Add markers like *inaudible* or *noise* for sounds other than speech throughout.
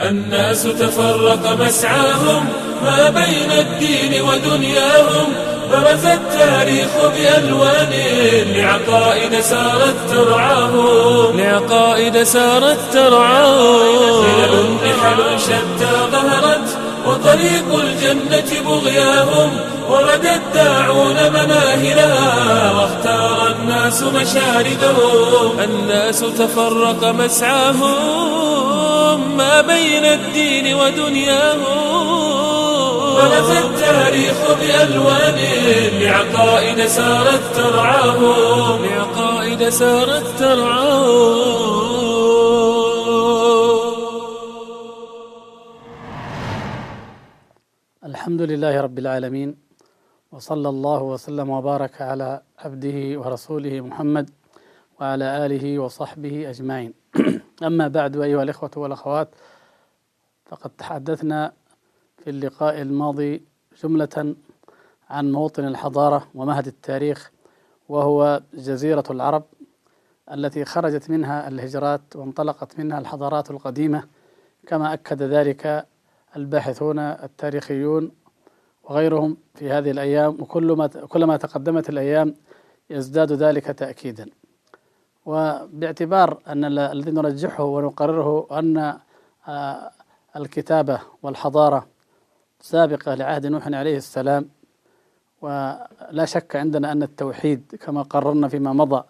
الناس تفرق مسعاهم ما بين الدين ودنياهم برز التاريخ بألوان لعقائد سارت ترعاهم. لعقائد سارت ترعاهم. خلل نحل شتى ظهرت وطريق الجنة بغياهم ورد الداعون مناهلها واختار الناس مشاردهم الناس تفرق مسعاهم ما بين الدين ودنياهم. برز التاريخ بألوان لعقائد سارت ترعاهم. لعقائد سارت ترعاهم. الحمد لله رب العالمين وصلى الله وسلم وبارك على عبده ورسوله محمد وعلى آله وصحبه أجمعين. *clears throat* أما بعد أيها الإخوة والأخوات فقد تحدثنا في اللقاء الماضي جملة عن موطن الحضارة ومهد التاريخ وهو جزيرة العرب التي خرجت منها الهجرات وانطلقت منها الحضارات القديمة كما أكد ذلك الباحثون التاريخيون وغيرهم في هذه الأيام وكلما كلما تقدمت الأيام يزداد ذلك تأكيدا. وباعتبار أن الذي نرجحه ونقرره أن الكتابة والحضارة سابقة لعهد نوح عليه السلام ولا شك عندنا أن التوحيد كما قررنا فيما مضى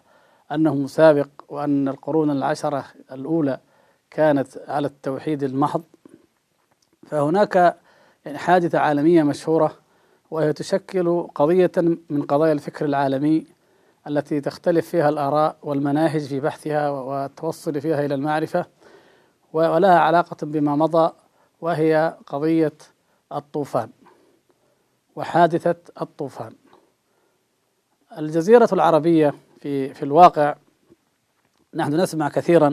أنه سابق وأن القرون العشرة الأولى كانت على التوحيد المحض. فهناك يعني حادثة عالمية مشهورة وهي تشكل قضية من قضايا الفكر العالمي التي تختلف فيها الآراء والمناهج في بحثها والتوصل فيها إلى المعرفة ولها علاقة بما مضى وهي قضية الطوفان وحادثة الطوفان. الجزيرة العربية في في الواقع نحن نسمع كثيرا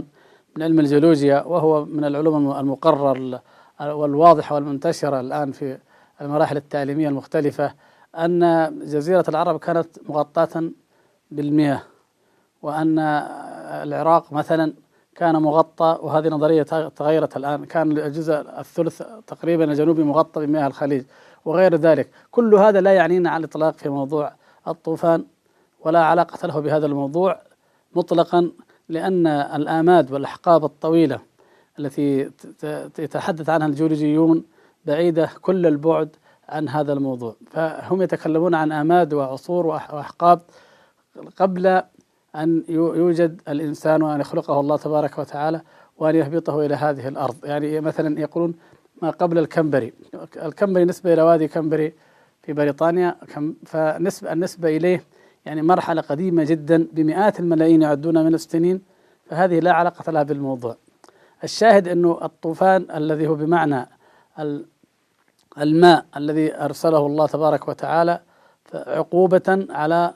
من علم الجيولوجيا وهو من العلوم المقرر والواضحة والمنتشرة الآن في المراحل التعليمية المختلفة أن جزيرة العرب كانت مغطاة بالمياه وأن العراق مثلا كان مغطى وهذه نظرية تغيرت الآن. كان الجزء الثلث تقريبا الجنوبي مغطى بمياه الخليج وغير ذلك. كل هذا لا يعنينا على الإطلاق في موضوع الطوفان ولا علاقة له بهذا الموضوع مطلقا لأن الآماد والأحقاب الطويلة التي يتحدث عنها الجيولوجيون بعيدة كل البعد عن هذا الموضوع. فهم يتكلمون عن آماد وعصور وأحقاب قبل أن يوجد الإنسان وأن يخلقه الله تبارك وتعالى وأن يهبطه إلى هذه الأرض. يعني مثلا يقولون ما قبل الكمبري الكمبري نسبة إلى وادي كمبري في بريطانيا فنسبة النسبة إليه يعني مرحلة قديمة جدا بمئات الملايين يعدون من السنين فهذه لا علاقة لها بالموضوع. الشاهد أنه الطوفان الذي هو بمعنى الماء الذي أرسله الله تبارك وتعالى عقوبة على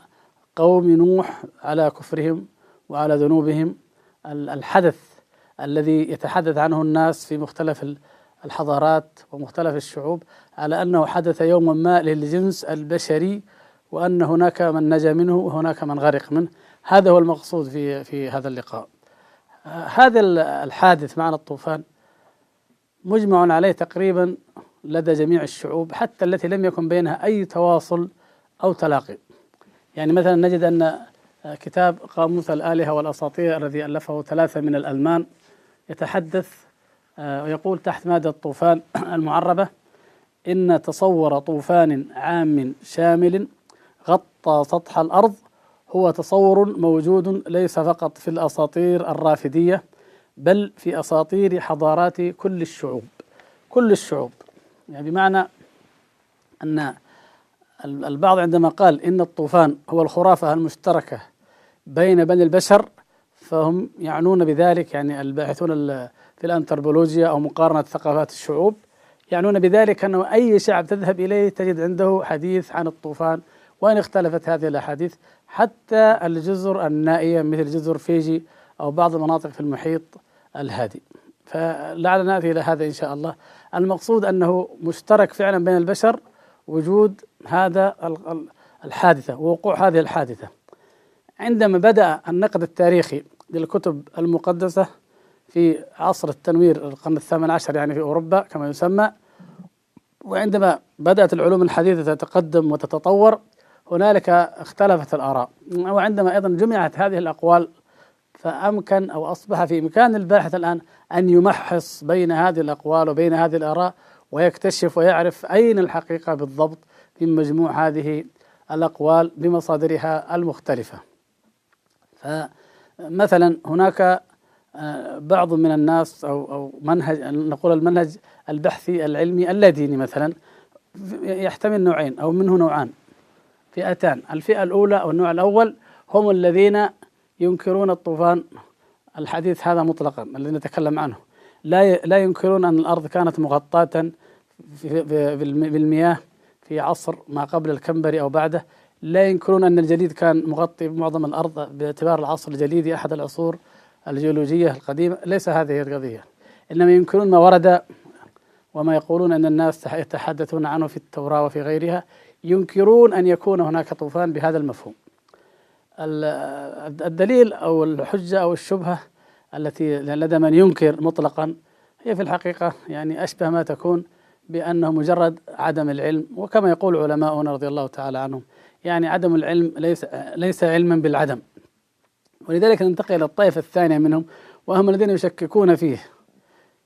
قوم نوح على كفرهم وعلى ذنوبهم. الحدث الذي يتحدث عنه الناس في مختلف الحضارات ومختلف الشعوب على أنه حدث يوما ما للجنس البشري وأن هناك من نجا منه وهناك من غرق منه. هذا هو المقصود في في هذا اللقاء. هذا الحادث معنى الطوفان مجمع عليه تقريبا لدى جميع الشعوب حتى التي لم يكن بينها أي تواصل أو تلاقي. يعني مثلا نجد أن كتاب قاموس الآلهة والأساطير الذي ألفه ثلاثة من الألمان يتحدث آه، ويقول تحت مادة الطوفان *clears throat* المعربة إن تصور طوفان عام شامل غطى سطح الأرض هو تصور موجود ليس فقط في الأساطير الرافدية بل في أساطير حضارات كل الشعوب. كل الشعوب. يعني بمعنى أن البعض عندما قال إن الطوفان هو الخرافة المشتركة بين بني البشر فهم يعنون بذلك يعني الباحثون في الأنثروبولوجيا أو مقارنة ثقافات الشعوب يعنون بذلك أنه أي شعب تذهب إليه تجد عنده حديث عن الطوفان وإن اختلفت هذه الأحاديث حتى الجزر النائية مثل جزر فيجي أو بعض المناطق في المحيط الهادي. فلعلنا نأتي إلى هذا إن شاء الله. المقصود أنه مشترك فعلا بين البشر وجود هذا الحادثة ووقوع هذه الحادثة. عندما بدأ النقد التاريخي للكتب المقدسة في عصر التنوير القرن الثامن عشر يعني في أوروبا كما يسمى وعندما بدأت العلوم الحديثة تتقدم وتتطور هنالك اختلفت الآراء. وعندما أيضا جمعت هذه الأقوال فأمكن أو أصبح في إمكان الباحث الآن أن يمحص بين هذه الأقوال وبين هذه الآراء ويكتشف ويعرف أين الحقيقة بالضبط من مجموع هذه الأقوال بمصادرها المختلفة. فمثلا هناك آه، بعض من الناس أو أو منهج نقول المنهج البحثي العلمي اللاديني مثلا يحتمل نوعين أو منه نوعان. فئتان. الفئة الأولى أو النوع الأول هم الذين ينكرون الطوفان. الحديث هذا مطلقا الذي نتكلم عنه. لا لا ينكرون أن الأرض كانت مغطاة بالمياه في عصر ما قبل الكمبري أو بعده. لا ينكرون أن الجليد كان مغطي معظم الأرض باعتبار العصر الجليدي أحد العصور الجيولوجية القديمة. ليس هذه القضية. إنما ينكرون ما ورد وما يقولون أن الناس يتحدثون عنه في التوراة وفي غيرها. ينكرون أن يكون هناك طوفان بهذا المفهوم. الدليل أو الحجة أو الشبهة التي لدى من ينكر مطلقا هي في الحقيقة يعني أشبه ما تكون بأنه مجرد عدم العلم وكما يقول علماؤنا رضي الله تعالى عنهم يعني عدم العلم ليس ليس علما بالعدم. ولذلك ننتقل إلى الطائفة الثانية منهم وهم الذين يشككون فيه.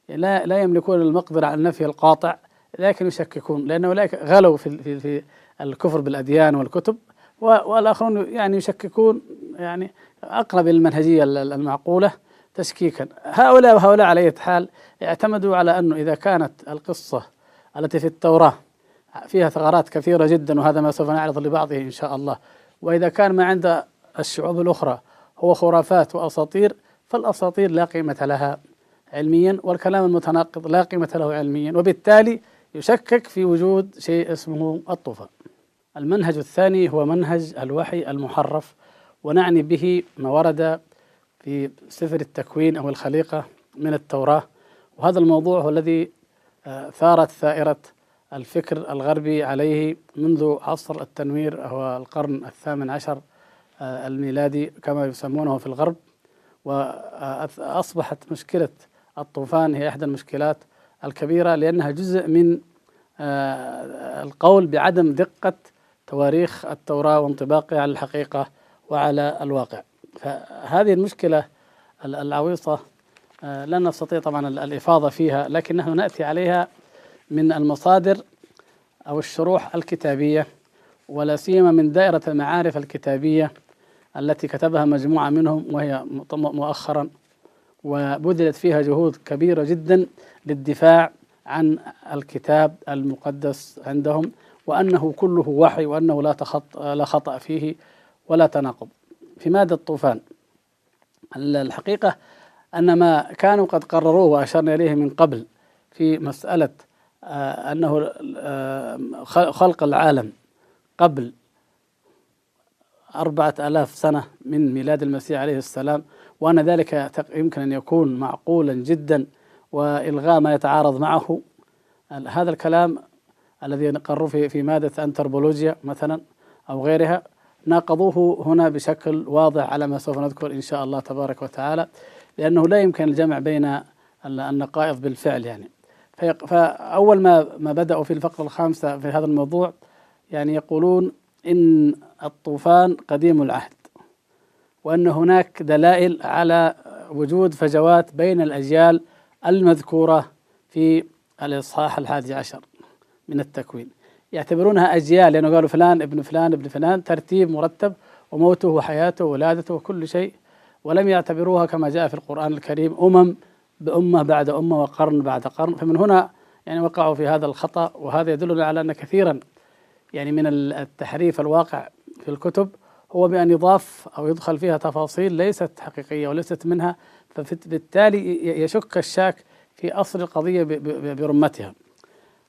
لا لا يملكون المقدرة على النفي القاطع لكن يشككون لأن أولئك غلوا في في في الكفر بالأديان والكتب والآخرون يعني يشككون يعني أقرب المنهجية المعقولة تشكيكا. هؤلاء وهؤلاء على أي حال اعتمدوا على أنه إذا كانت القصة التي في التوراة فيها ثغرات كثيرة جدا وهذا ما سوف نعرض لبعضه إن شاء الله وإذا كان ما عند الشعوب الأخرى هو خرافات وأساطير فالأساطير لا قيمة لها علميا والكلام المتناقض لا قيمة له علميا وبالتالي يشكك في وجود شيء اسمه الطوفان. المنهج الثاني هو منهج الوحي المحرف ونعني به ما ورد في سفر التكوين أو الخليقة من التوراة. وهذا الموضوع هو الذي آه، ثارت ثائرة الفكر الغربي عليه منذ عصر التنوير هو القرن الثامن عشر آه، الميلادي كما يسمونه في الغرب. وأصبحت مشكلة الطوفان هي إحدى المشكلات الكبيرة لأنها جزء من آه، القول بعدم دقة تواريخ التوراة وانطباقها على الحقيقة وعلى الواقع. فهذه المشكلة العويصة آه، لا نستطيع طبعا الإفاضة فيها لكن نحن نأتي عليها من المصادر أو الشروح الكتابية ولا سيما من دائرة المعارف الكتابية التي كتبها مجموعة منهم وهي مؤخرا وبذلت فيها جهود كبيرة جدا للدفاع عن الكتاب المقدس عندهم. وأنه كله وحي وأنه لا تخط لا خطأ فيه ولا تناقض. في مادة الطوفان. الحقيقة أن ما كانوا قد قرروه وأشرنا إليه من قبل في مسألة آه، أنه آه، خلق العالم قبل أربعة آلاف سنة من ميلاد المسيح عليه السلام وأن ذلك يمكن أن يكون معقولا جدا وإلغاء ما يتعارض معه. هذا الكلام الذي قروا في في مادة أنتربولوجيا مثلا أو غيرها ناقضوه هنا بشكل واضح على ما سوف نذكر إن شاء الله تبارك وتعالى لأنه لا يمكن الجمع بين النقائض بالفعل يعني. فأول ما ما بدأوا في الفقرة الخامسة في هذا الموضوع يعني يقولون إن الطوفان قديم العهد وأن هناك دلائل على وجود فجوات بين الأجيال المذكورة في الإصحاح الحادي عشر. من التكوين. يعتبرونها أجيال لأنه قالوا فلان ابن فلان ابن فلان ترتيب مرتب وموته وحياته وولادته وكل شيء ولم يعتبروها كما جاء في القرآن الكريم أمم بأمة بعد أمة وقرن بعد قرن. فمن هنا يعني وقعوا في هذا الخطأ وهذا يدلنا على أن كثيرا يعني من التحريف الواقع في الكتب هو بأن يضاف أو يدخل فيها تفاصيل ليست حقيقية وليست منها فبالتالي يشك الشاك في أصل القضية برمتها.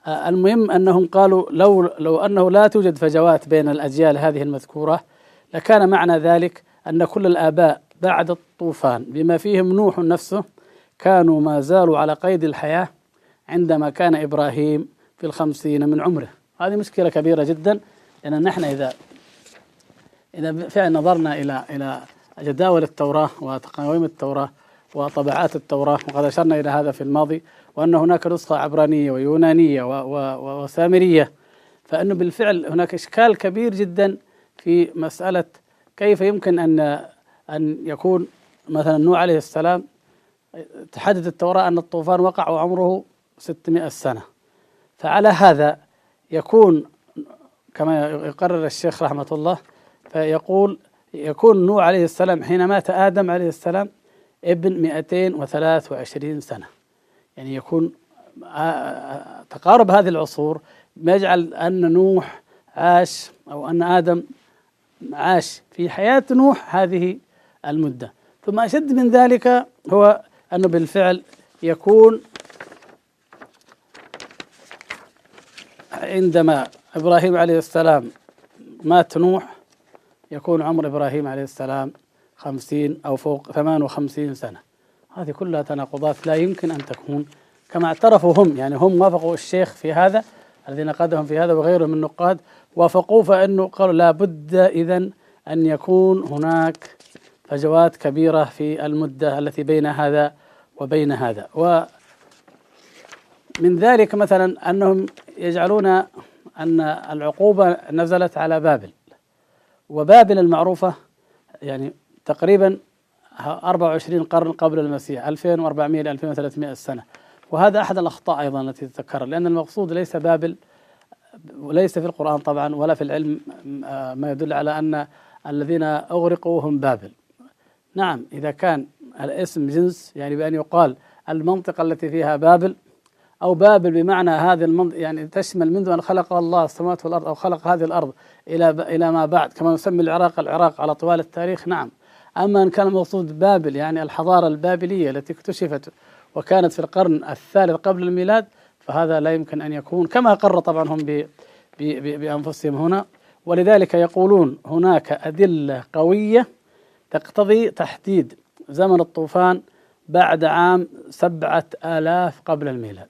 المهم أنهم قالوا لو, لو أنه لا توجد فجوات بين الأجيال هذه المذكورة لكان معنى ذلك أن كل الآباء بعد الطوفان بما فيهم نوح نفسه كانوا ما زالوا على قيد الحياة عندما كان إبراهيم في الخمسين من عمره. هذه مشكلة كبيرة جدا لأن نحن إذا إذا فعلا نظرنا إلى إلى جداول التوراة وتقاويم التوراة وطبعات التوراة وقد أشرنا إلى هذا في الماضي. وأن هناك نسخة عبرانية ويونانية وسامرية فأنه بالفعل هناك إشكال كبير جدا في مسألة كيف يمكن أن أن يكون مثلا نوح عليه السلام تحدث التوراة أن الطوفان وقع وعمره 600 سنة. فعلى هذا يكون كما يقرر الشيخ رحمة الله فيقول يكون نوح عليه السلام حين مات آدم عليه السلام ابن 223 سنة. يعني يكون تقارب هذه العصور يجعل أن نوح عاش أو أن آدم عاش في حياة نوح هذه المدة. ثم أشد من ذلك هو أنه بالفعل يكون عندما إبراهيم عليه السلام مات نوح يكون عمر إبراهيم عليه السلام خمسين أو فوق ثمان وخمسين سنة. هذه كلها تناقضات لا يمكن أن تكون. كما اعترفوا هم يعني هم وافقوا الشيخ في هذا الذين نقدهم في هذا وغيره من النقاد وافقوه فإنه قالوا لا بد اذا أن يكون هناك فجوات كبيرة في المدة التي بين هذا وبين هذا. ومن ذلك مثلا أنهم يجعلون أن العقوبة نزلت على بابل وبابل المعروفة يعني تقريبا 24 قرن قبل المسيح 2400 إلى 2300 سنه وهذا أحد الأخطاء أيضا التي تذكر لأن المقصود ليس بابل وليس في القرآن طبعا ولا في العلم ما يدل على أن الذين أغرقوا هم بابل. نعم إذا كان الاسم جنس يعني بأن يقال المنطقة التي فيها بابل أو بابل بمعنى هذه المنطقة يعني تشمل منذ أن خلق الله السماوات والأرض أو خلق هذه الأرض إلى إلى ما بعد كما نسمي العراق العراق على طوال التاريخ. نعم. أما إن كان المقصود بابل يعني الحضارة البابلية التي اكتشفت وكانت في القرن الثالث قبل الميلاد فهذا لا يمكن أن يكون كما أقر طبعا هم بأنفسهم هنا. ولذلك يقولون هناك أدلة قوية تقتضي تحديد زمن الطوفان بعد عام سبعة آلاف قبل الميلاد.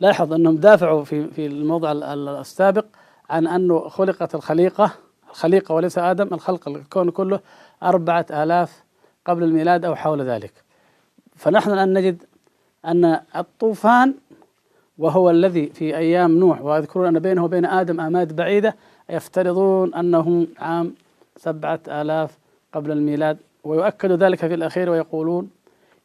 لاحظ أنهم دافعوا في في الموضع السابق عن أنه خلقت الخليقة الخليقة وليس آدم الخلق الكون كله أربعة آلاف قبل الميلاد أو حول ذلك. فنحن الآن نجد أن الطوفان وهو الذي في أيام نوح ويذكرون أن بينه وبين آدم آماد بعيدة يفترضون أنه عام سبعة آلاف قبل الميلاد ويؤكد ذلك في الأخير ويقولون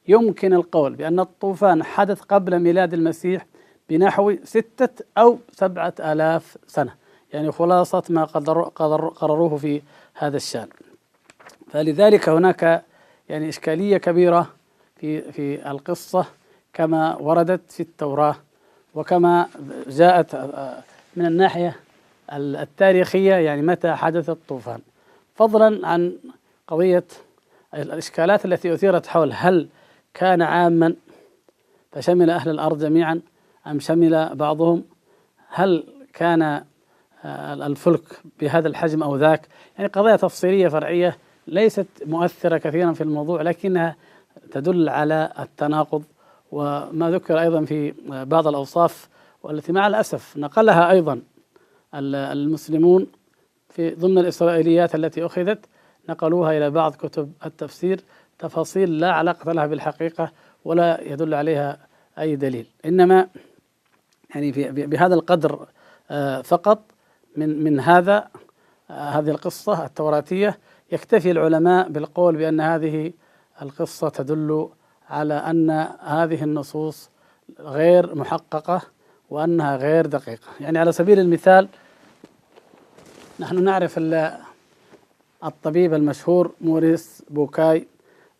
يمكن القول بأن الطوفان حدث قبل ميلاد المسيح بنحو ستة أو سبعة آلاف سنة. يعني خلاصة ما قرروه في هذا الشأن. فلذلك هناك يعني إشكالية كبيرة في في القصة كما وردت في التوراة وكما جاءت من الناحية التاريخية يعني متى حدث الطوفان. فضلا عن قضية الإشكالات التي أثيرت حول هل كان عاما فشمل أهل الأرض جميعا أم شمل بعضهم هل كان الفلك بهذا الحجم أو ذاك. يعني قضايا تفصيلية فرعية ليست مؤثرة كثيرا في الموضوع لكنها تدل على التناقض وما ذكر أيضا في بعض الأوصاف والتي مع الأسف نقلها أيضا المسلمون في ضمن الإسرائيليات التي أخذت نقلوها إلى بعض كتب التفسير تفاصيل لا علاقة لها بالحقيقة ولا يدل عليها أي دليل. إنما يعني في بهذا القدر آه، فقط من من هذا آه، هذه القصة التوراتية يكتفي العلماء بالقول بأن هذه القصة تدل على أن هذه النصوص غير محققة وأنها غير دقيقة. يعني على سبيل المثال نحن نعرف الطبيب المشهور موريس بوكاي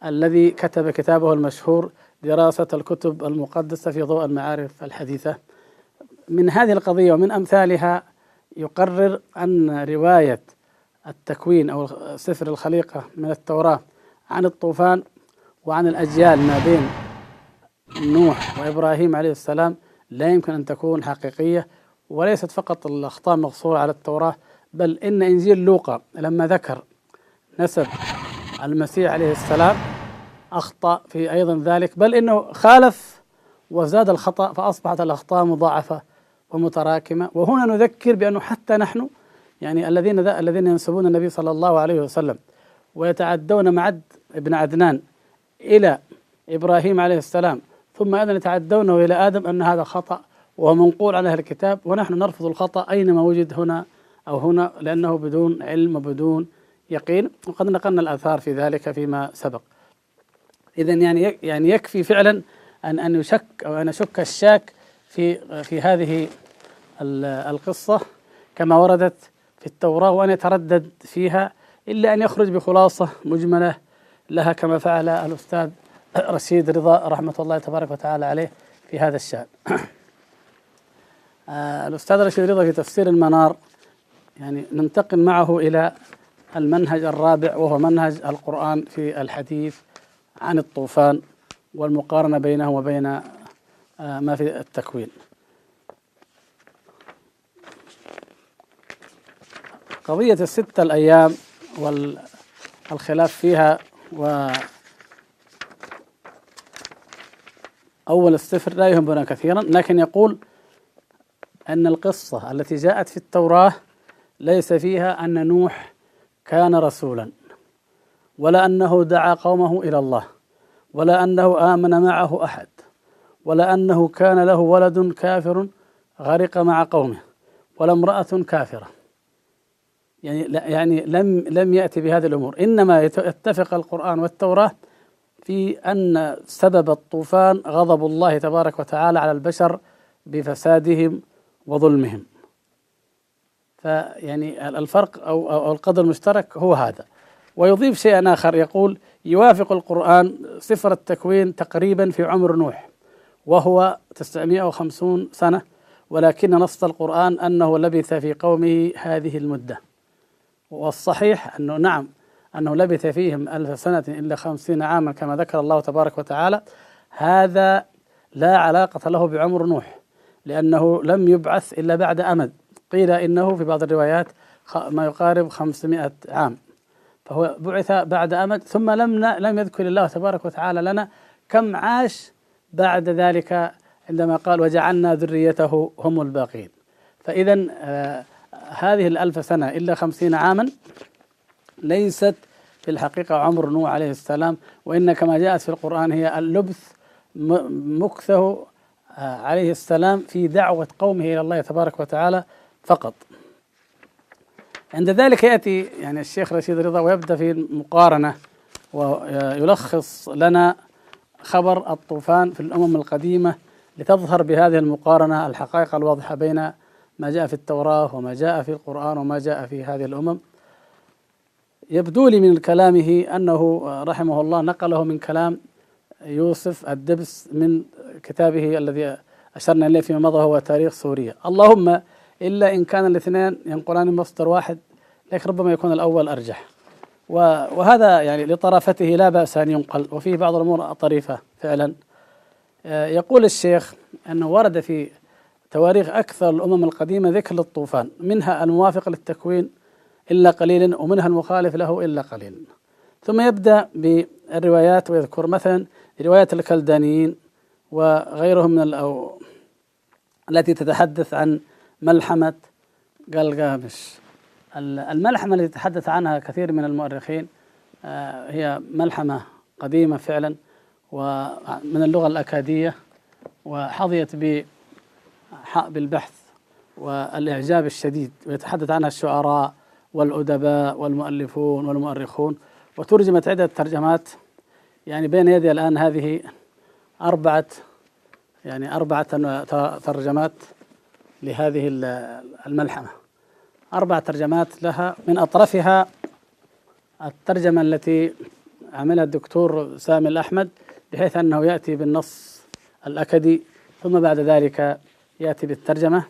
الذي كتب كتابه المشهور دراسة الكتب المقدسة في ضوء المعارف الحديثة. من هذه القضية ومن أمثالها يقرر أن رواية التكوين أو سفر الخليقة من التوراة عن الطوفان وعن الأجيال ما بين نوح وإبراهيم عليه السلام لا يمكن أن تكون حقيقية وليست فقط الأخطاء مقصورة على التوراة بل إن إنجيل لوقا لما ذكر نسب المسيح عليه السلام أخطأ في أيضا ذلك بل إنه خالف وزاد الخطأ فأصبحت الأخطاء مضاعفة ومتراكمة. وهنا نذكر بأنه حتى نحن يعني الذين الذين ينسبون النبي صلى الله عليه وسلم ويتعدون معد ابن عدنان إلى إبراهيم عليه السلام ثم أيضا يتعدونه إلى آدم أن هذا خطأ وهو منقول عن أهل الكتاب ونحن نرفض الخطأ أينما وجد هنا أو هنا لأنه بدون علم وبدون يقين وقد نقلنا الآثار في ذلك فيما سبق. إذا يعني يعني يكفي فعلا أن أن يشك أو أن يشك الشاك في في هذه القصة كما وردت في التوراة وأن يتردد فيها إلا أن يخرج بخلاصة مجملة لها كما فعل الأستاذ رشيد رضا رحمة الله تبارك وتعالى عليه في هذا الشأن. *clears throat* آه، الأستاذ رشيد رضا في تفسير المنار يعني ننتقل معه إلى المنهج الرابع وهو منهج القرآن في الحديث عن الطوفان والمقارنة بينه وبين آه، ما في التكوين. قضية الستة الأيام والخلاف فيها و أول السفر لا يهمنا كثيرا لكن يقول أن القصة التي جاءت في التوراة ليس فيها أن نوح كان رسولا ولا أنه دعا قومه إلى الله ولا أنه آمن معه أحد ولا أنه كان له ولد كافر غرق مع قومه ولا امرأة كافرة. يعني يعني لم لم يأتي بهذه الأمور. إنما يتفق القرآن والتوراة في أن سبب الطوفان غضب الله تبارك وتعالى على البشر بفسادهم وظلمهم. فيعني الفرق أو, أو القدر المشترك هو هذا. ويضيف شيئا آخر يقول يوافق القرآن صفر التكوين تقريبا في عمر نوح وهو 950 سنة ولكن نص القرآن أنه لبث في قومه هذه المدة. والصحيح أنه نعم أنه لبث فيهم ألف سنة إلا خمسين عاما كما ذكر الله تبارك وتعالى هذا لا علاقة له بعمر نوح لأنه لم يبعث إلا بعد أمد. قيل إنه في بعض الروايات ما يقارب خمسمائة عام. فهو بعث بعد أمد ثم لم لم يذكر الله تبارك وتعالى لنا كم عاش بعد ذلك عندما قال وجعلنا ذريته هم الباقين. فإذا آه هذه الألف سنة إلا خمسين عاما ليست في الحقيقة عمر نوح عليه السلام وإن كما جاءت في القرآن هي اللبث مكثه آه، عليه السلام في دعوة قومه إلى الله تبارك وتعالى فقط. عند ذلك يأتي يعني الشيخ رشيد رضا ويبدأ في المقارنة ويلخص لنا خبر الطوفان في الأمم القديمة لتظهر بهذه المقارنة الحقائق الواضحة بين ما جاء في التوراة وما جاء في القرآن وما جاء في هذه الأمم. يبدو لي من كلامه أنه رحمه الله نقله من كلام يوسف الدبس من كتابه الذي أشرنا إليه فيما مضى هو تاريخ سوريا. اللهم إلا إن كان الاثنين ينقلان من مصدر واحد لكن ربما يكون الأول أرجح. وهذا يعني لطرافته لا بأس أن ينقل وفيه بعض الأمور طريفة فعلا. يقول الشيخ أنه ورد في تواريخ أكثر الأمم القديمة ذكر للطوفان منها الموافق للتكوين إلا قليلا ومنها المخالف له إلا قليلا ثم يبدأ بالروايات ويذكر مثلا روايات الكلدانيين وغيرهم من أو التي تتحدث عن ملحمة قلقامش الملحمة التي تحدث عنها كثير من المؤرخين آه، هي ملحمة قديمة فعلا ومن اللغة الأكادية وحظيت بالبحث والإعجاب الشديد ويتحدث عنها الشعراء والأدباء والمؤلفون والمؤرخون. وترجمت عدة ترجمات يعني بين يدي الآن هذه أربعة يعني أربعة ترجمات لهذه الملحمة. أربع ترجمات لها من أطرفها الترجمة التي عملها الدكتور سامي الأحمد بحيث أنه يأتي بالنص الأكدي ثم بعد ذلك يأتي بالترجمة.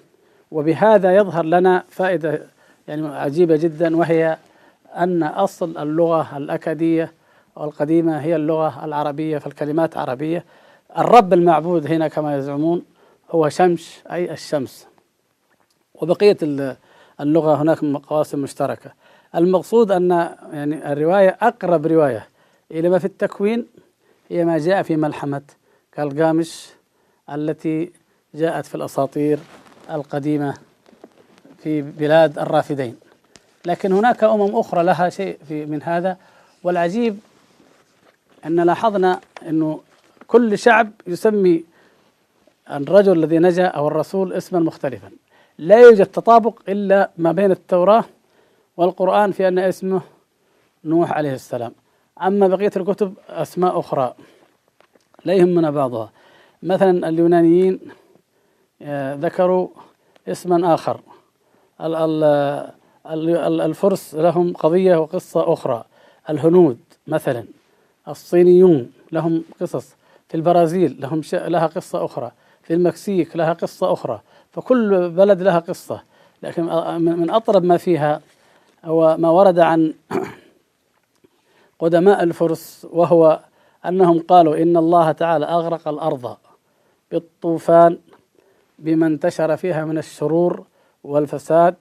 وبهذا يظهر لنا فائدة يعني عجيبة جدا وهي أن أصل اللغة الأكدية والقديمة هي اللغة العربية فالكلمات عربية. الرب المعبود هنا كما يزعمون هو شمش أي الشمس. وبقية اللغة هناك قواسم مشتركة. المقصود أن يعني الرواية أقرب رواية إلى ما في التكوين هي ما جاء في ملحمة كالقامش التي جاءت في الأساطير القديمة في بلاد الرافدين. لكن هناك أمم أخرى لها شيء في من هذا. والعجيب أن لاحظنا أنه كل شعب يسمي الرجل الذي نجا أو الرسول اسما مختلفا. لا يوجد تطابق إلا ما بين التوراة والقرآن في أن اسمه نوح عليه السلام. أما بقية الكتب أسماء أخرى لا يهمنا بعضها. مثلا اليونانيين ذكروا اسما آخر. الفرس لهم قضية وقصة أخرى. الهنود مثلا الصينيون لهم قصص. في البرازيل لهم لها قصة أخرى. في المكسيك لها قصة أخرى. فكل بلد لها قصة. لكن من أطرب ما فيها هو ما ورد عن قدماء الفرس وهو أنهم قالوا إن الله تعالى أغرق الأرض بالطوفان. بما انتشر فيها من الشرور والفساد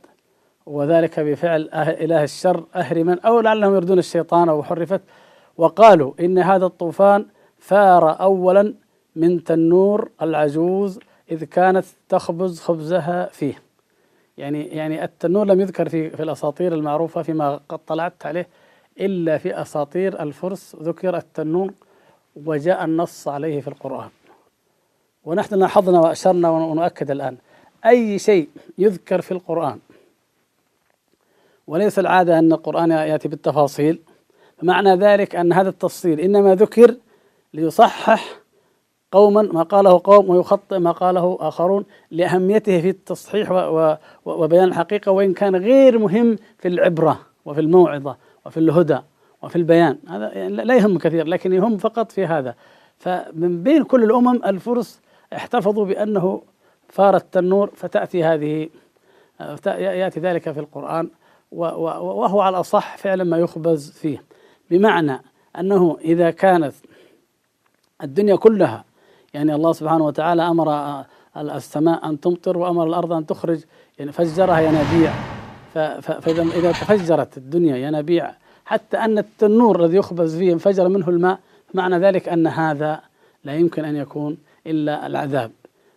وذلك بفعل إله الشر أهرما أو لعلهم يردون الشيطان أو حرفت وقالوا إن هذا الطوفان ثار أولا من تنور العجوز إذ كانت تخبز خبزها فيه. يعني يعني التنور لم يذكر في في الأساطير المعروفة فيما قد طلعت عليه إلا في أساطير الفرس ذكر التنور وجاء النص عليه في القرآن. ونحن لاحظنا وأشرنا ونؤكد الآن. أي شيء يذكر في القرآن وليس العادة أن القرآن يأتي بالتفاصيل معنى ذلك أن هذا التفصيل إنما ذكر ليصحح قوما ما قاله قوم ويخطئ ما قاله آخرون لأهميته في التصحيح وبيان الحقيقة وإن كان غير مهم في العبرة وفي الموعظة وفي الهدى وفي البيان. هذا يعني لا يهم كثير لكن يهم فقط في هذا. فمن بين كل الأمم الفرس احتفظوا بأنه فار التنور فتأتي هذه يأتي ذلك في القرآن وهو على الأصح فعلا ما يخبز فيه. بمعنى أنه إذا كانت الدنيا كلها يعني الله سبحانه وتعالى أمر السماء أن تمطر وأمر الأرض أن تخرج يعني فجرها ينابيع. فإذا إذا تفجرت الدنيا ينابيع. حتى أن التنور الذي يخبز فيه انفجر منه الماء معنى ذلك أن هذا لا يمكن أن يكون إلا العذاب.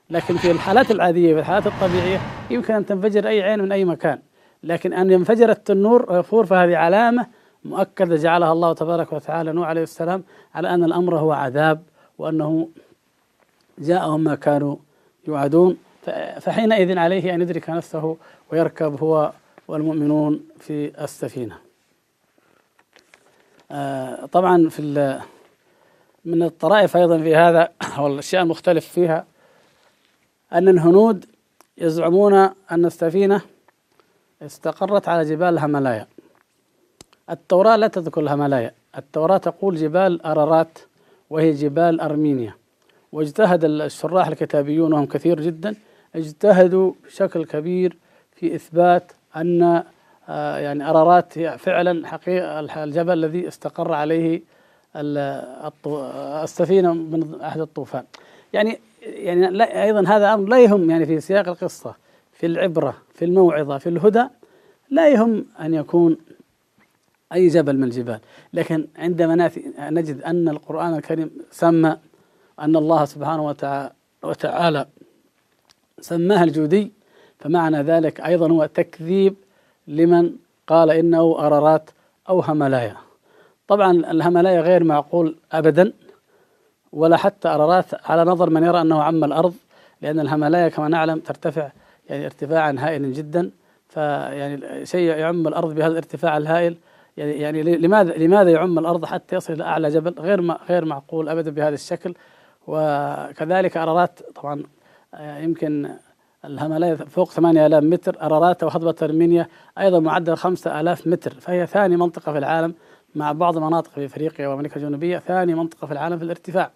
لكن في الحالات العادية في الحالات الطبيعية يمكن أن تنفجر أي عين من أي مكان. لكن أن ينفجر التنور ويفور فهذه علامة مؤكدة جعلها الله تبارك وتعالى نوح عليه السلام على أن الأمر هو عذاب وأنه جاءهم ما كانوا يوعدون. فحينئذ عليه أن يدرك نفسه ويركب هو والمؤمنون في السفينة. آه، طبعا في من الطرائف أيضا في هذا *coughs* أو الأشياء المختلف فيها أن الهنود يزعمون أن السفينة استقرت على جبال الهملايا. التوراة لا تذكر الهملايا. التوراة تقول جبال أرارات وهي جبال أرمينيا. واجتهد الشراح الكتابيون وهم كثير جدا اجتهدوا بشكل كبير في إثبات أن آه، يعني أرارات فعلا حقيقة الجبل الذي استقر عليه السفينة من أحد الطوفان. يعني يعني لا أيضا هذا أمر لا يهم يعني في سياق القصة في العبرة في الموعظة في الهدى لا يهم أن يكون أي جبل من الجبال. لكن عندما نجد أن القرآن الكريم سمى أن الله سبحانه وتعالى سماها الجودي فمعنى ذلك أيضا هو تكذيب لمن قال إنه أرارات أو هملايا طبعا الهملايا غير معقول أبدا ولا حتى أرارات على نظر من يرى أنه عم الأرض لأن الهملايا كما نعلم ترتفع يعني ارتفاعا هائلا جدا. فيعني شيء يعم الأرض بهذا الارتفاع الهائل. يعني يعني لماذا لماذا يعم الأرض حتى يصل إلى أعلى جبل؟ غير غير معقول أبدا بهذا الشكل. وكذلك أرارات طبعا آه، يمكن الهملايا فوق 8000 متر أرارات وهضبة أرمينيا أيضا معدل 5000 متر فهي ثاني منطقة في العالم. مع بعض المناطق في إفريقيا وأمريكا الجنوبية ثاني منطقة في العالم في الارتفاع.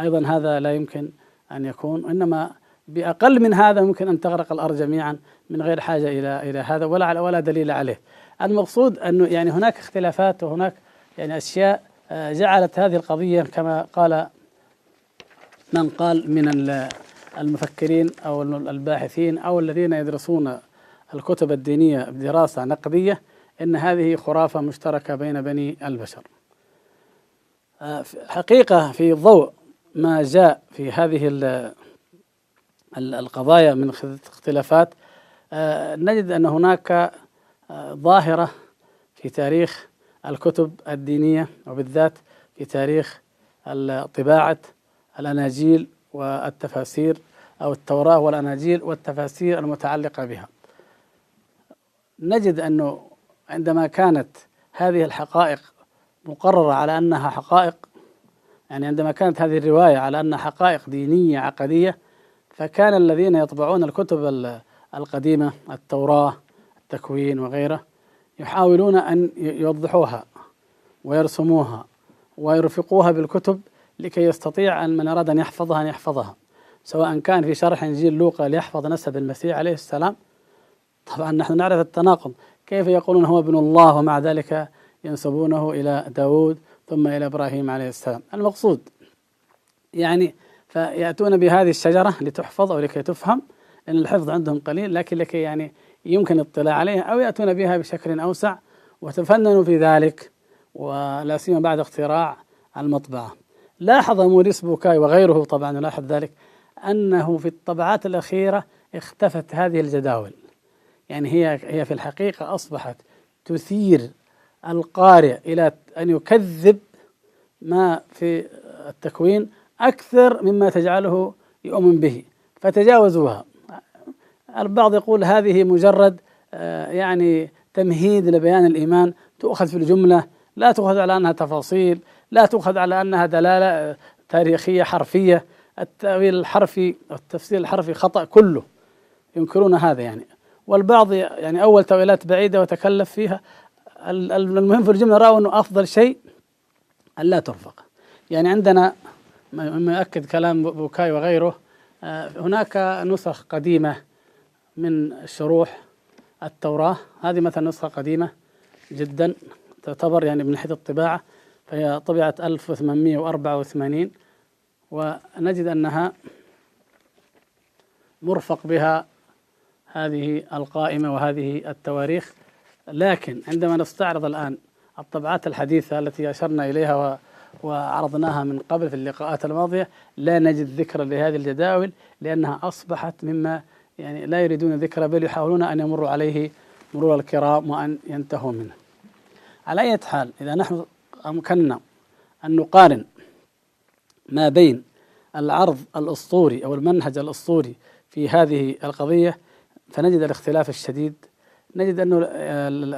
أيضا هذا لا يمكن أن يكون انما بأقل من هذا ممكن أن تغرق الأرض جميعا من غير حاجة إلى إلى هذا ولا ولا دليل عليه. المقصود أنه يعني هناك اختلافات وهناك يعني أشياء آه، جعلت هذه القضية كما قال من قال من المفكرين أو الباحثين أو الذين يدرسون الكتب الدينية بدراسه نقدية إن هذه خرافة مشتركة بين بني البشر. آه، حقيقة في ضوء ما جاء في هذه القضايا من اختلافات آه، نجد أن هناك آه، ظاهرة في تاريخ الكتب الدينية وبالذات في تاريخ طباعه الأناجيل والتفاسير أو التوراة والأناجيل والتفاسير المتعلقة بها نجد أنه عندما كانت هذه الحقائق مقررة على أنها حقائق يعني عندما كانت هذه الرواية على أنها حقائق دينية عقدية فكان الذين يطبعون الكتب القديمة التوراة التكوين وغيره يحاولون أن يوضحوها ويرسموها ويرفقوها بالكتب لكي يستطيع أن من أراد أن يحفظها أن يحفظها. سواء كان في شرح إنجيل لوقا ليحفظ نسب المسيح عليه السلام طبعا نحن نعرف التناقض. كيف يقولون هو ابن الله ومع ذلك ينسبونه إلى داود ثم إلى إبراهيم عليه السلام. المقصود يعني فيأتون بهذه الشجرة لتحفظ أو لكي تفهم لأن الحفظ عندهم قليل لكن لكي يعني يمكن الاطلاع عليها أو يأتون بها بشكل أوسع وتفننوا في ذلك ولا سيما بعد اختراع المطبعة. لاحظ موريس بوكاي وغيره طبعا يلاحظ ذلك أنه في الطبعات الأخيرة اختفت هذه الجداول. يعني هي هي في الحقيقة أصبحت تثير القارئ إلى أن يكذب ما في التكوين أكثر مما تجعله يؤمن به فتجاوزوها. البعض يقول هذه مجرد آه، يعني تمهيد لبيان الإيمان. تؤخذ في الجملة لا تؤخذ على أنها تفاصيل لا تؤخذ على أنها دلالة آه، تاريخية حرفية. التأويل الحرفي التفسير الحرفي خطأ كله. ينكرون هذا يعني. والبعض يعني أول تأويلات بعيدة وتكلف فيها. المهم في الجملة رأوا أنه أفضل شيء أن لا ترفق. يعني عندنا مما يؤكد كلام بوكاي وغيره آه، هناك نسخ قديمة من شروح التوراة. هذه مثلا نسخة قديمة جدا تعتبر يعني من ناحية الطباعة فهي طبعت 1884 ونجد أنها مرفق بها هذه القائمة وهذه التواريخ. لكن عندما نستعرض الآن الطبعات الحديثة التي أشرنا إليها وعرضناها من قبل في اللقاءات الماضية لا نجد ذكرا لهذه الجداول لأنها أصبحت مما يعني لا يريدون ذكر بل يحاولون أن يمروا عليه مرور الكرام وأن ينتهوا منه. على أي حال إذا نحن أمكننا أن نقارن ما بين العرض الأسطوري أو المنهج الأسطوري في هذه القضية فنجد الاختلاف الشديد نجد أنه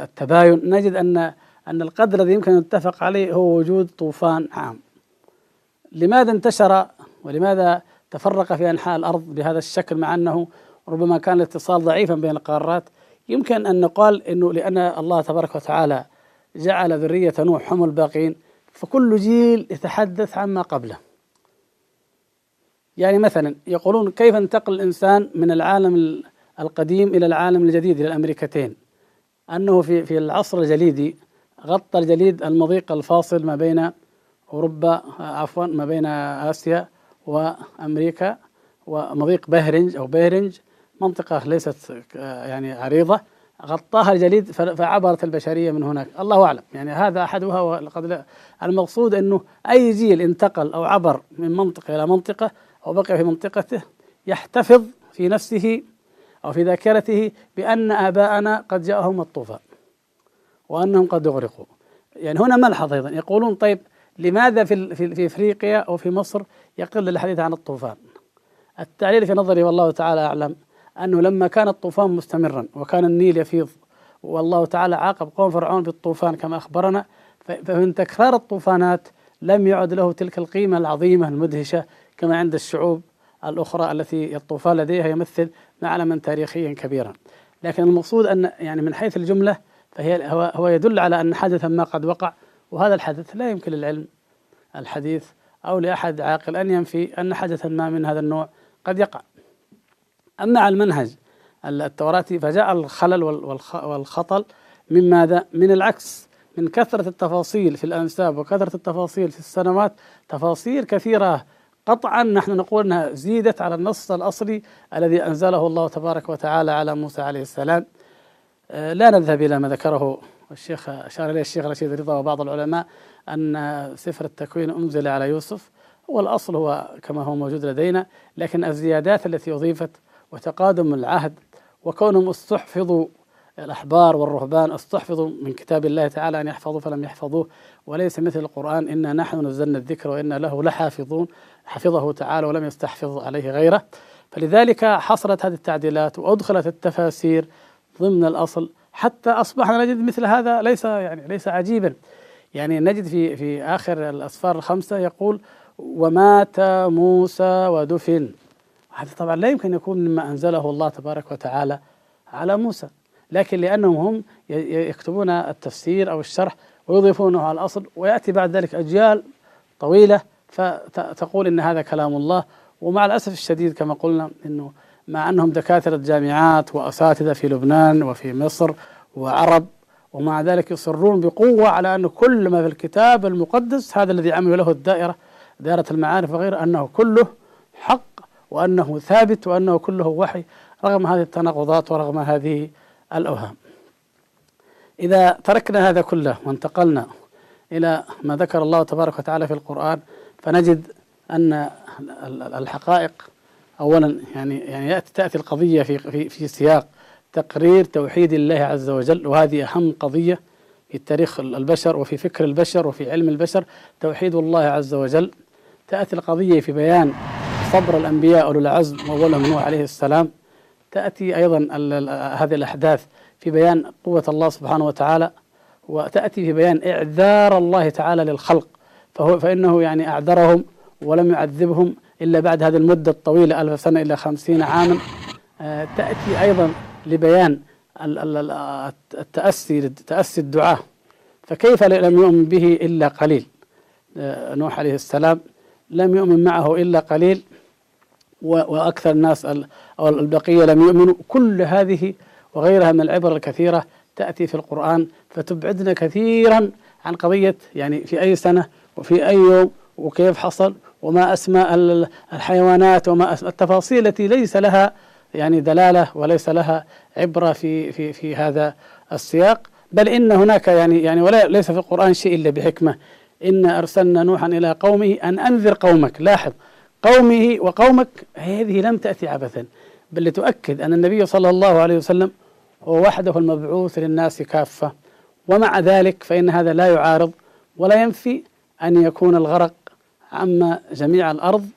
التباين نجد أن أن القدر الذي يمكن أن نتفق عليه هو وجود طوفان عام. لماذا انتشر ولماذا تفرق في أنحاء الأرض بهذا الشكل مع أنه ربما كان الاتصال ضعيفا بين القارات؟ يمكن أن نقال أنه لأن الله تبارك وتعالى جعل ذرية نوح هم الباقين فكل جيل يتحدث عما قبله. يعني مثلا يقولون كيف انتقل الإنسان من العالم القديم إلى العالم الجديد إلى الأمريكتين. أنه في في العصر الجليدي غطى الجليد المضيق الفاصل ما بين أوروبا عفوا ما بين آسيا وأمريكا ومضيق بهرنج أو بهرنج منطقة ليست يعني عريضة غطاها الجليد فعبرت البشرية من هناك. الله أعلم. يعني هذا أحدها وقد المقصود أنه أي جيل انتقل أو عبر من منطقة إلى منطقة أو بقي في منطقته يحتفظ في نفسه أو في ذاكرته بأن آباءنا قد جاءهم الطوفان وأنهم قد أغرقوا يعني هنا ملحظ أيضا يقولون طيب لماذا في في إفريقيا أو في مصر يقل الحديث عن الطوفان؟ التعليل في نظري والله تعالى أعلم أنه لما كان الطوفان مستمرا وكان النيل يفيض والله تعالى عاقب قوم فرعون بالطوفان كما أخبرنا فمن تكرار الطوفانات لم يعد له تلك القيمة العظيمة المدهشة كما عند الشعوب الأخرى التي الطوفان لديها يمثل معلما تاريخيا كبيرا. لكن المقصود أن يعني من حيث الجملة فهي هو, هو يدل على أن حدثا ما قد وقع وهذا الحدث لا يمكن للعلم الحديث أو لأحد عاقل أن ينفي أن حدثا ما من هذا النوع قد يقع. أما على المنهج التوراتي فجاء الخلل والخطل من ماذا؟ من العكس من كثرة التفاصيل في الأنساب وكثرة التفاصيل في السنوات تفاصيل كثيرة قطعا نحن نقول أنها زيدت على النص الأصلي الذي أنزله الله تبارك وتعالى على موسى عليه السلام. آه، لا نذهب إلى ما ذكره الشيخ أشار إليه الشيخ رشيد رضا وبعض العلماء أن سفر التكوين أنزل على يوسف. هو الأصل هو كما هو موجود لدينا لكن الزيادات التي أضيفت وتقادم العهد وكونهم استحفظوا الأحبار والرهبان استحفظوا من كتاب الله تعالى أن يحفظوا فلم يحفظوه وليس مثل القرآن إنا نحن نزلنا الذكر وإنا له لحافظون حفظه تعالى ولم يستحفظ عليه غيره. فلذلك حصلت هذه التعديلات وأدخلت التفاسير ضمن الأصل حتى أصبحنا نجد مثل هذا ليس يعني ليس عجيبا. يعني نجد في في آخر الأسفار الخمسة يقول ومات موسى ودفن. هذا طبعا لا يمكن يكون مما أنزله الله تبارك وتعالى على موسى. لكن لأنهم هم يكتبون التفسير أو الشرح ويضيفونه على الأصل ويأتي بعد ذلك أجيال طويلة فتقول إن هذا كلام الله. ومع الأسف الشديد كما قلنا أنه مع أنهم دكاترة جامعات وأساتذة في لبنان وفي مصر وعرب ومع ذلك يصرون بقوة على أن كل ما في الكتاب المقدس هذا الذي عملوا له الدائرة دائرة المعارف وغيره أنه كله حق وأنه ثابت وأنه كله وحي. رغم هذه التناقضات ورغم هذه الأوهام. إذا تركنا هذا كله وانتقلنا إلى ما ذكر الله تبارك وتعالى في القرآن فنجد أن الحقائق أولا يعني يعني تأتي القضية في في في سياق تقرير توحيد الله عز وجل وهذه أهم قضية في تاريخ البشر وفي فكر البشر وفي علم البشر توحيد الله عز وجل. تأتي القضية في بيان صبر الأنبياء أولو العزم وأولهم نوح عليه السلام. تأتي أيضا هذه الأحداث في بيان قوة الله سبحانه وتعالى وتأتي في بيان إعذار الله تعالى للخلق. فهو فإنه يعني أعذرهم ولم يعذبهم إلا بعد هذه المدة الطويلة ألف سنة إلى خمسين عاما. آه، تأتي أيضا لبيان التأسي تأسي الدعاء. فكيف لم يؤمن به إلا قليل؟ آه، نوح عليه السلام لم يؤمن معه إلا قليل وأكثر الناس أو البقية لم يؤمنوا. كل هذه وغيرها من العبر الكثيرة تأتي في القرآن فتبعدنا كثيرا عن قضية يعني في أي سنة وفي أي يوم وكيف حصل وما أسماء الحيوانات وما أسماء التفاصيل التي ليس لها يعني دلالة وليس لها عبرة في في في هذا السياق. بل إن هناك يعني يعني ولا ليس في القرآن شيء إلا بحكمة. إن أرسلنا نوحا إلى قومه أن أنذر قومك. لاحظ قومه وقومك هذه لم تأتي عبثا. بل لتؤكد أن النبي صلى الله عليه وسلم هو وحده المبعوث للناس كافة. ومع ذلك فإن هذا لا يعارض ولا ينفي أن يكون الغرق عم جميع الأرض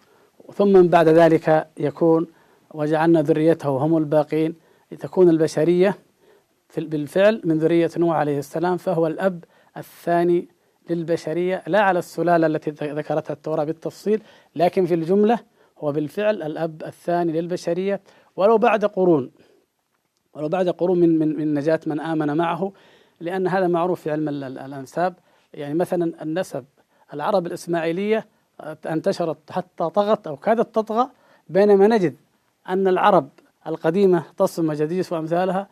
ثم بعد ذلك يكون وجعلنا ذريته هم الباقين لتكون البشرية بالفعل من ذرية نوح عليه السلام فهو الأب الثاني للبشرية لا على السلالة التي ذكرتها التوراة بالتفصيل لكن في الجملة هو بالفعل الأب الثاني للبشرية ولو بعد قرون ولو بعد قرون من من من نجاة من آمن معه لأن هذا معروف في علم الأنساب. يعني مثلا النسب العرب الإسماعيلية انتشرت حتى طغت أو كادت تطغى بينما نجد أن العرب القديمة تصم وجديس وأمثالها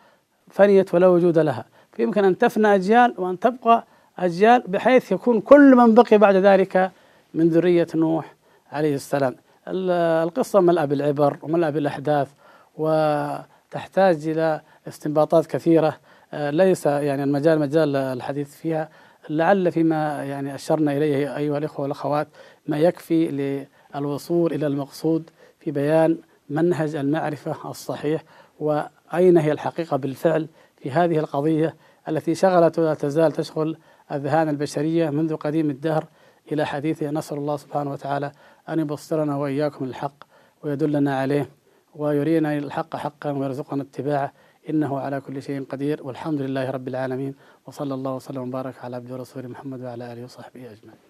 فنيت ولا وجود لها. فيمكن أن تفنى أجيال وأن تبقى أجيال بحيث يكون كل من بقي بعد ذلك من ذرية نوح عليه السلام. القصة ملأة بالعبر وملأة بالأحداث وتحتاج إلى استنباطات كثيرة. آه، ليس يعني المجال مجال الحديث فيها. لعل فيما يعني أشرنا إليه أيها الإخوة والأخوات ما يكفي للوصول إلى المقصود في بيان منهج المعرفة الصحيح وأين هي الحقيقة بالفعل في هذه القضية التي شغلت ولا تزال تشغل أذهان البشرية منذ قديم الدهر إلى حديثه نسأل الله سبحانه وتعالى أن يبصرنا وإياكم الحق ويدلنا عليه. ويرينا الحق حقا ويرزقنا اتباعه إنه على كل شيء قدير والحمد لله رب العالمين وصلى الله وسلم وبارك على عبد ورسوله محمد وعلى آله وصحبه أجمعين.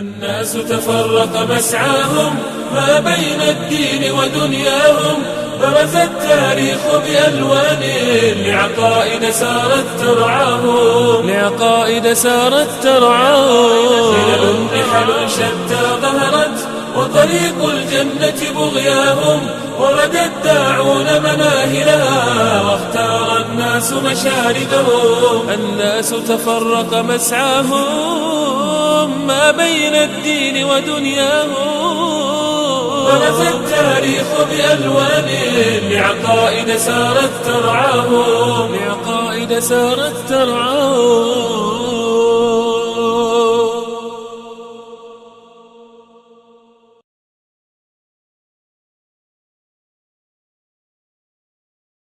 الناس تفرق مسعاهم ما بين الدين ودنياهم برز التاريخ بألوان لعقائد سارت ترعاهم. لعقائد سارت ترعاهم. خلل نحل شتى ظهرت وطريق الجنة بغياهم ورد الداعون مناهلها واختار الناس مشاردهم الناس تفرق مسعاهم ما بين الدين ودنياهم. برز التاريخ بألوان لعقائد سارت ترعاهم. لعقائد سارت ترعاهم.